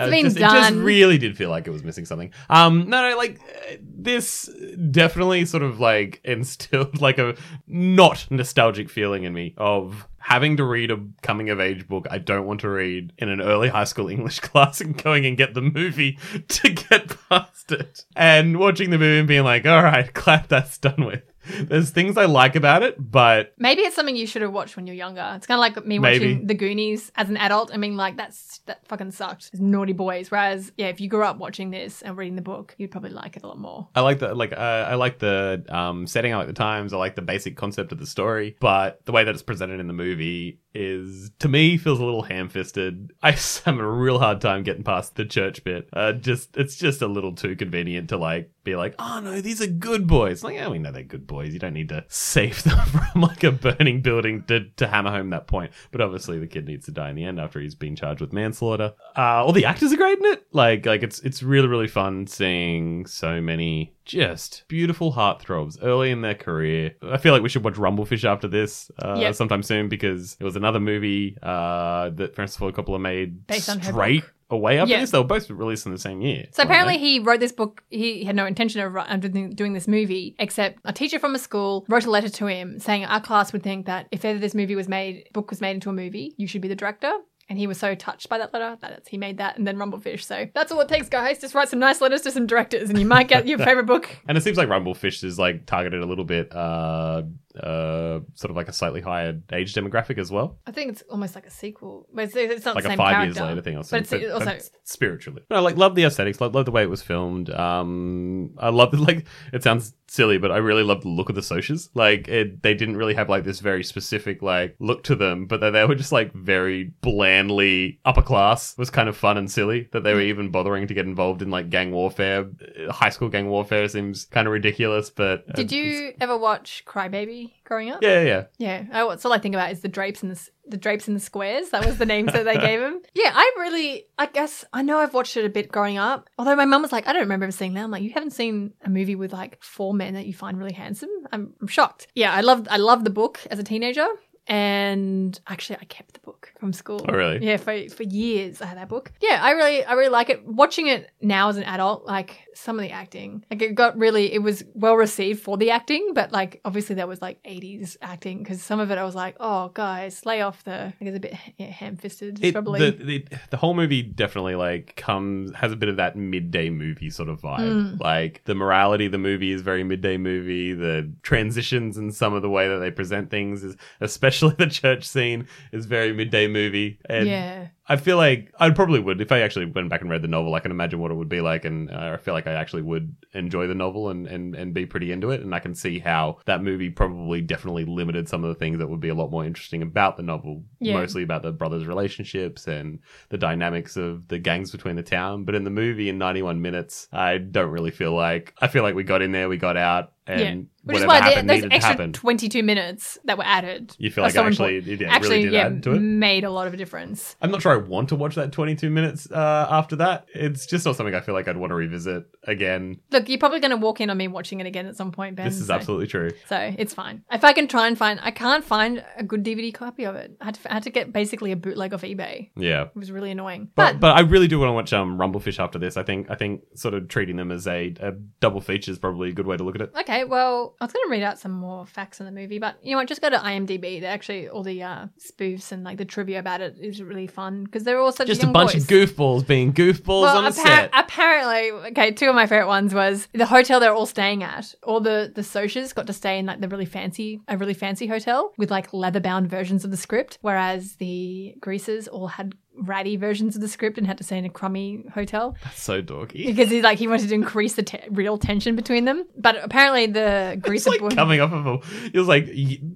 It's Uh, been just- done. It just really did feel like it was missing something. Um, no, no, like uh, this definitely sort of like instilled like a not nostalgic feeling in me of having to read a coming of age book I don't want to read in an early high school English class and going and get the movie to get past it and watching the movie and being like, all right, glad that's done with. There's things I like about it, but Maybe it's something you should have watched when you're younger. It's kind of like me Maybe. watching The Goonies as an adult. I mean, like that's that fucking sucked. It's naughty boys. Whereas, yeah, if you grew up watching this and reading the book, you'd probably like it a lot more. I like the like uh, I like the um, setting. I like the times. I like the basic concept of the story, but the way that it's presented in the movie is to me feels a little ham-fisted. I just have a real hard time getting past the church bit. Uh, just it's just a little too convenient to like be like, oh no, these are good boys. Like, yeah, we know they're good boys. You don't need to save them from like a burning building to to hammer home that point. But obviously, the kid needs to die in the end after he's been charged with manslaughter. Uh, all the actors are great in it. Like like it's it's really really fun seeing so many just beautiful heartthrobs early in their career. I feel like we should watch Rumblefish after this uh, Yep. sometime soon because it was another movie uh, that Francis Ford Coppola made Based on her straight. Away after Yeah. this. They were both released in the same year. So apparently, they? he wrote this book. He had no intention of doing this movie, except a teacher from a school wrote a letter to him saying our class would think that if ever this movie was made, book was made into a movie, you should be the director. And he was so touched by that letter that he made that and then Rumblefish. So that's all it takes, guys. Just write some nice letters to some directors and you might get your favorite book. And it seems like Rumblefish is like targeted a little bit, uh, uh, sort of like a slightly higher age demographic as well, I think it's almost like a sequel. But it's, it's not like the a five character. years later thing or But it's also spiritually. No, like love the aesthetics, love, love the way it was filmed. Um, I love like. It sounds silly, but I really love the look of the Socs. Like it, they didn't really have like this very specific like look to them, but they, they were just like very blandly upper class. It was kind of fun and silly that they were even bothering to get involved in like gang warfare. High school gang warfare seems kind of ridiculous, but uh, Did you ever watch Crybaby growing up? Yeah, yeah, yeah. Yeah, I, that's all I think about is the drapes and the, the drapes and the squares. That was the names that they gave him. Yeah, I really, I guess, I know I've watched it a bit growing up. Although my mum was like, I don't remember ever seeing that. I'm like, you haven't seen a movie with like four men that you find really handsome? I'm, I'm shocked. Yeah, I loved, I loved the book as a teenager. And actually, I kept the book from school. Oh, really? Yeah, for for years I had that book. Yeah, I really, I really like it. Watching it now as an adult, like some of the acting, like it got really, it was well received for the acting, but like obviously there was like 80s acting because some of it I was like, oh guys, lay off the, like it's a bit yeah, ham-fisted, It, probably. the, the the whole movie definitely like comes has a bit of that midday movie sort of vibe. Mm. Like the morality of the movie is very midday movie. The transitions and some of the way that they present things is especially the church scene is very midday movie. And yeah. I feel like I probably would if I actually went back and read the novel. I can imagine what it would be like, and uh, I feel like I actually would enjoy the novel and, and and be pretty into it. And I can see how that movie probably definitely limited some of the things that would be a lot more interesting about the novel, Yeah. mostly about the brothers' relationships and the dynamics of the gangs between the town. But in the movie, in 91 minutes, I don't really feel like I feel like we got in there, we got out, and yeah. Which is why happened those extra happen. 22 minutes that were added. You feel like actually, yeah, actually, really did yeah, add to it. made a lot of a difference. I'm not sure I want to watch that 22 minutes uh, after that. It's just not something I feel like I'd want to revisit again. Look, you're probably going to walk in on me watching it again at some point, Ben. This is so- absolutely true. So it's fine. If I can try and find, I can't find a good DVD copy of it. I had to, I had to get basically a bootleg off eBay. Yeah. It was really annoying. But, But, but I really do want to watch um, Rumblefish after this. I think I think sort of treating them as a, a double feature is probably a good way to look at it. okay, well, I was going to read out some more facts on the movie, but you know what? Just go to IMDb. They're actually all the uh, spoofs and like the trivia about it is really fun because they're all such Just a bunch boys. of goofballs being goofballs Well, on a appar- set. apparently, okay, two of my favorite ones was the hotel they're all staying at. All the the Socs got to stay in like the really fancy, a really fancy hotel with like leather bound versions of the script, whereas the Greasers all had ratty versions of the script and had to stay in a crummy hotel That's so dorky. because he's like he wanted to increase the te- real tension between them. But apparently, the It's Greaser like boy- coming off of a. It was like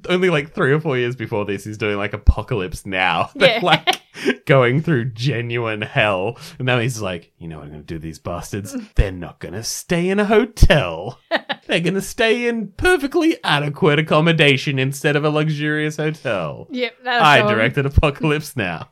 only like three or four years before this. He's doing like apocalypse now. Yeah. like going through genuine hell, and now he's like, you know what I'm going to do? These bastards. They're not going to stay in a hotel. They're going to stay in perfectly adequate accommodation instead of a luxurious hotel. Yep, I directed Apocalypse Now,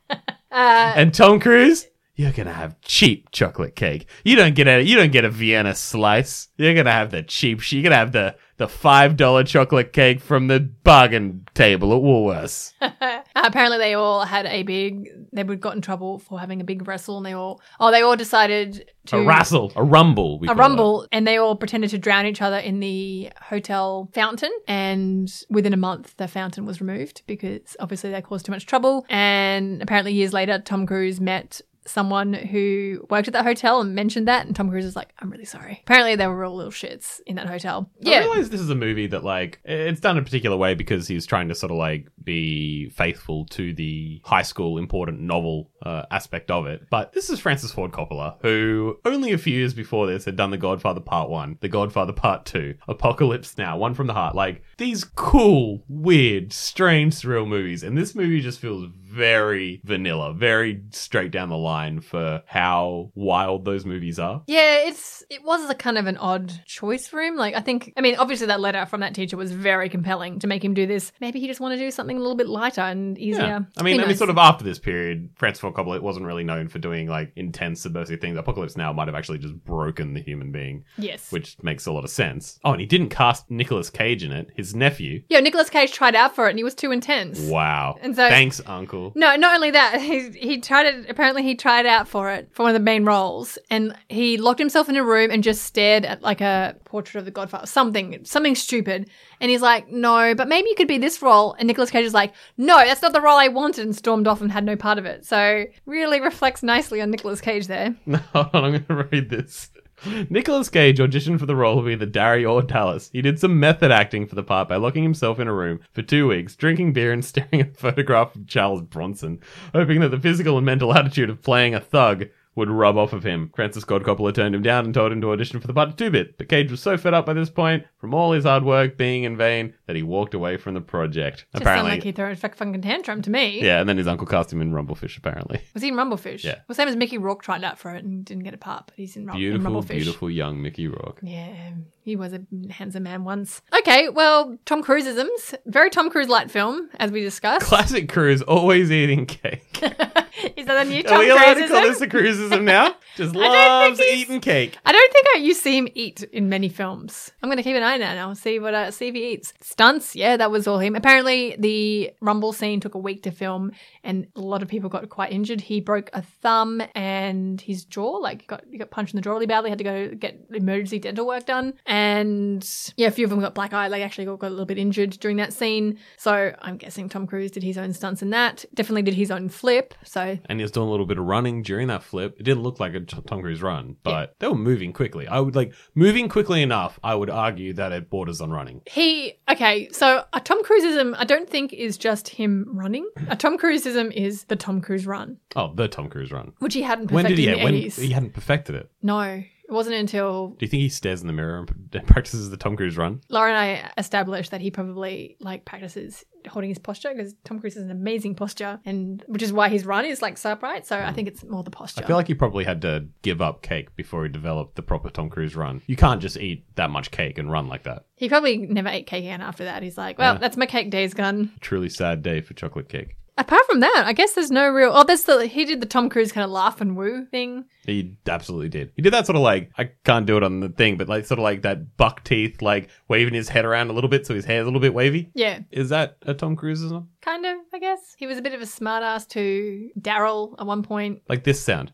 Uh, and Tom Cruise. You're gonna have cheap chocolate cake. You don't get a you don't get a Vienna slice. You're gonna have the cheap. You're gonna have the the five dollar chocolate cake from the bargain table at Woolworths. apparently, they all had a big. They would got in trouble for having a big wrestle, and they all. Oh, they all decided to A wrestle, a rumble. We a call rumble and they all pretended to drown each other in the hotel fountain and within a month the fountain was removed because obviously they caused too much trouble and apparently years later tom cruise met someone who worked at that hotel and mentioned that and tom cruise was like i'm really sorry apparently they were all little shits in that hotel Yeah, I realize this is a movie that like it's done a particular way because he's trying to sort of like be faithful to the high school important novel uh, aspect of it. But this is Francis Ford Coppola, who only a few years before this had done The Godfather Part One, The Godfather Part Two, Apocalypse Now, One from the Heart. Like these cool, weird, strange, surreal movies, and this movie just feels very vanilla, very straight down the line for how wild those movies are. Yeah, it's it was a kind of an odd choice for him. Like I think, I mean, obviously that letter from that teacher was very compelling to make him do this. Maybe he just wanted to do something a little bit lighter and easier. Yeah. I mean, I mean, sort of after this period, Francis Ford Coppola wasn't really known for doing like intense subversive things. Apocalypse Now might have actually just broken the human being, yes. which makes a lot of sense. Oh, and he didn't cast Nicolas Cage in it, his nephew. Yeah, Nicolas Cage tried out for it and he was too intense. Wow. And so- Thanks, Uncle. Mm-hmm. No, not only that, he he tried it. Apparently, he tried out for it for one of the main roles, and he locked himself in a room and just stared at like a portrait of the Godfather, something, something stupid. And he's like, "No, but maybe you could be this role." And Nicolas Cage is like, "No, that's not the role I wanted," and stormed off and had no part of it. So really reflects nicely on Nicolas Cage there. No, I'm going to read this. Nicolas Cage auditioned for the role of either Darry or Dallas. He did some method acting for the part by locking himself in a room for two weeks, drinking beer and staring at a photograph of Charles Bronson, hoping that the physical and mental attitude of playing a thug would rub off of him. Francis Ford Coppola turned him down and told him to audition for the part of Two-Bit, but Cage was so fed up by this point from all his hard work being in vain that he walked away from the project. Just apparently. like he threw a fucking tantrum to me. yeah, and then his uncle cast him in Rumblefish, apparently. Was he in Rumblefish? Yeah. Well, same as Mickey Rourke tried out for it and didn't get a part, but he's in, Rum- in Beautiful, Rumblefish. beautiful young Mickey Rourke. Yeah, he was a handsome man once. Okay, well, Tom Cruiseisms. Very Tom Cruise light film, as we discussed. Classic Cruise, always eating cake. Is that a new Are we allowed to call Cruiseism? this a cruisism now? Just I loves eating cake. I don't think I, you see him eat in many films. I'm going to keep an eye on that now, see what uh, see if he eats. Stunts, yeah, that was all him. Apparently, the Rumble scene took a week to film, and a lot of people got quite injured. He broke a thumb and his jaw, like got he got punched in the jaw really badly. Had to go get emergency dental work done, and yeah, a few of them got black eye. Like actually got, got a little bit injured during that scene. So I'm guessing Tom Cruise did his own stunts in that. Definitely did his own flip. So And he was doing a little bit of running during that flip. It didn't look like a Tom Cruise run, but they were moving quickly. I would like moving quickly enough. I would argue that it borders on running. He okay, so a Tom Cruiseism I don't think is just him running. A Tom Cruiseism is the Tom Cruise run, Oh, the Tom Cruise run. which he hadn't When perfected did he? in Yeah, when 80s. he hadn't perfected it. No, it wasn't until Do you think he stares in the mirror and practices the Tom Cruise run? Laura and I established that he probably like practices holding his posture because Tom Cruise has an amazing posture, and which is why his run is like so upright. So I hmm. think it's more the posture. I feel like he probably had to give up cake before he developed the proper Tom Cruise run. You can't just eat that much cake and run like that. he probably never ate cake again after that. He's like, well, Yeah. that's my cake days gone. Truly sad day for chocolate cake. Apart from that, I guess there's no real. Oh, there's the he did the Tom Cruise kind of laugh and woo thing. He absolutely did. He did that sort of like I can't do it on the thing, but like sort of like that buck teeth, like waving his head around a little bit so his hair's a little bit wavy. Yeah, Is that a Tom Cruiseism? Kind of, I guess. He was a bit of a smartass to Daryl at one point. Like this sound.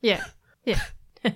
Yeah. Yeah. I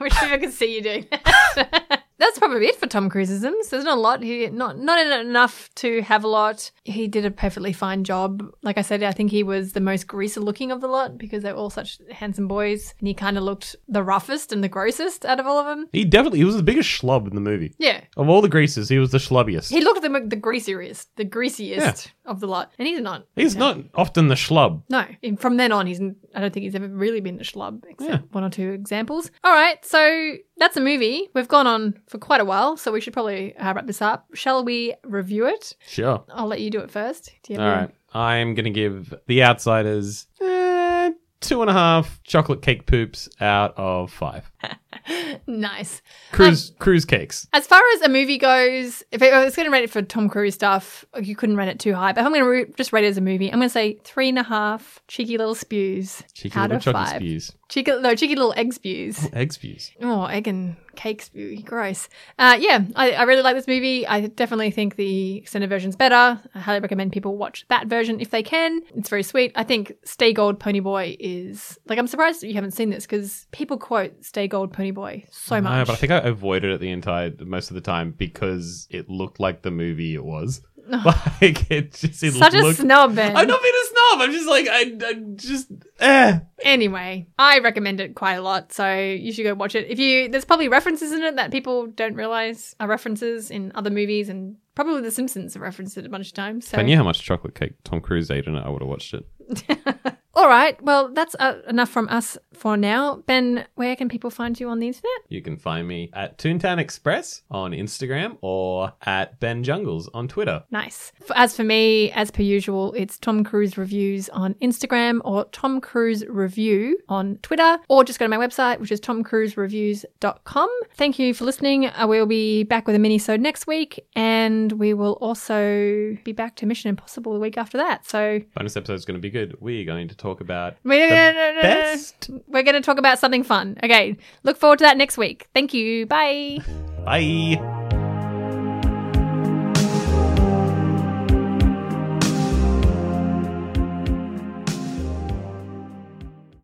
wish people could see you doing that. that's probably it for Tom Cruiseisms. There's not a lot. He not not enough to have a lot. He did a perfectly fine job. Like I said, I think he was the most greaser looking of the lot because they're all such handsome boys, and he kind of looked the roughest and the grossest out of all of them. He definitely he was the biggest schlub in the movie. Yeah, Of all the greases, he was the schlubbiest. he looked the the greasiest, the greasiest of the lot, and he's not. He's not often the schlub. No, and from then on, he's. I don't think he's ever really been the schlub, except one or two examples. All right, so that's a movie. We've gone on for quite a while, so we should probably uh, wrap this up. Shall we review it? Sure. I'll let you do it first. Do you have All your- right. I'm going to give The Outsiders eh, two and a half chocolate cake poops out of five. Nice. Cruise Um, cruise cakes. As far as a movie goes, if I was going to rate it for Tom Cruise stuff, you couldn't rate it too high. But if I'm going to re- just rate it as a movie, I'm going to say three and a half cheeky little spews Cheeky out little of chocolate five. spews. Cheeky, no, cheeky little egg spews. Egg spews. Oh, egg and cake spew. Gross. Uh, yeah, I, I really like this movie. I definitely think the extended version's better. I highly recommend people watch that version if they can. It's very sweet. I think Stay Gold Pony Boy is like I'm surprised you haven't seen this because people quote Stay Gold Pony Boy so much. No, but I think I avoided it the entire most of the time because it looked like the movie it was. like it just it Such a snob, Ben. I'm not being a snob. I'm just like I, I just eh. Anyway, I recommend it quite a lot, so you should go watch it. If you, there's probably references in it that people don't realize are references in other movies, and probably The Simpsons have referenced it a bunch of times. So If I knew how much chocolate cake Tom Cruise ate in it, I would have watched it. All right. Well, that's uh, enough from us for now. Ben, where can people find you on the internet? You can find me at Toontown Express on Instagram or at Ben Jungles on Twitter. Nice. As for me, as per usual, it's Tom Cruise Reviews on Instagram or Tom Cruise Review on Twitter, or just go to my website, which is tomcruisereviews.com. Thank you for listening. I will be back with a mini-sode next week, and we will also be back to Mission Impossible the week after that. So Bonus episode is going to be good. We're going to talk about we're, the best. we're going to talk about something fun. Okay. Look forward to that next week. Thank you. Bye. Bye.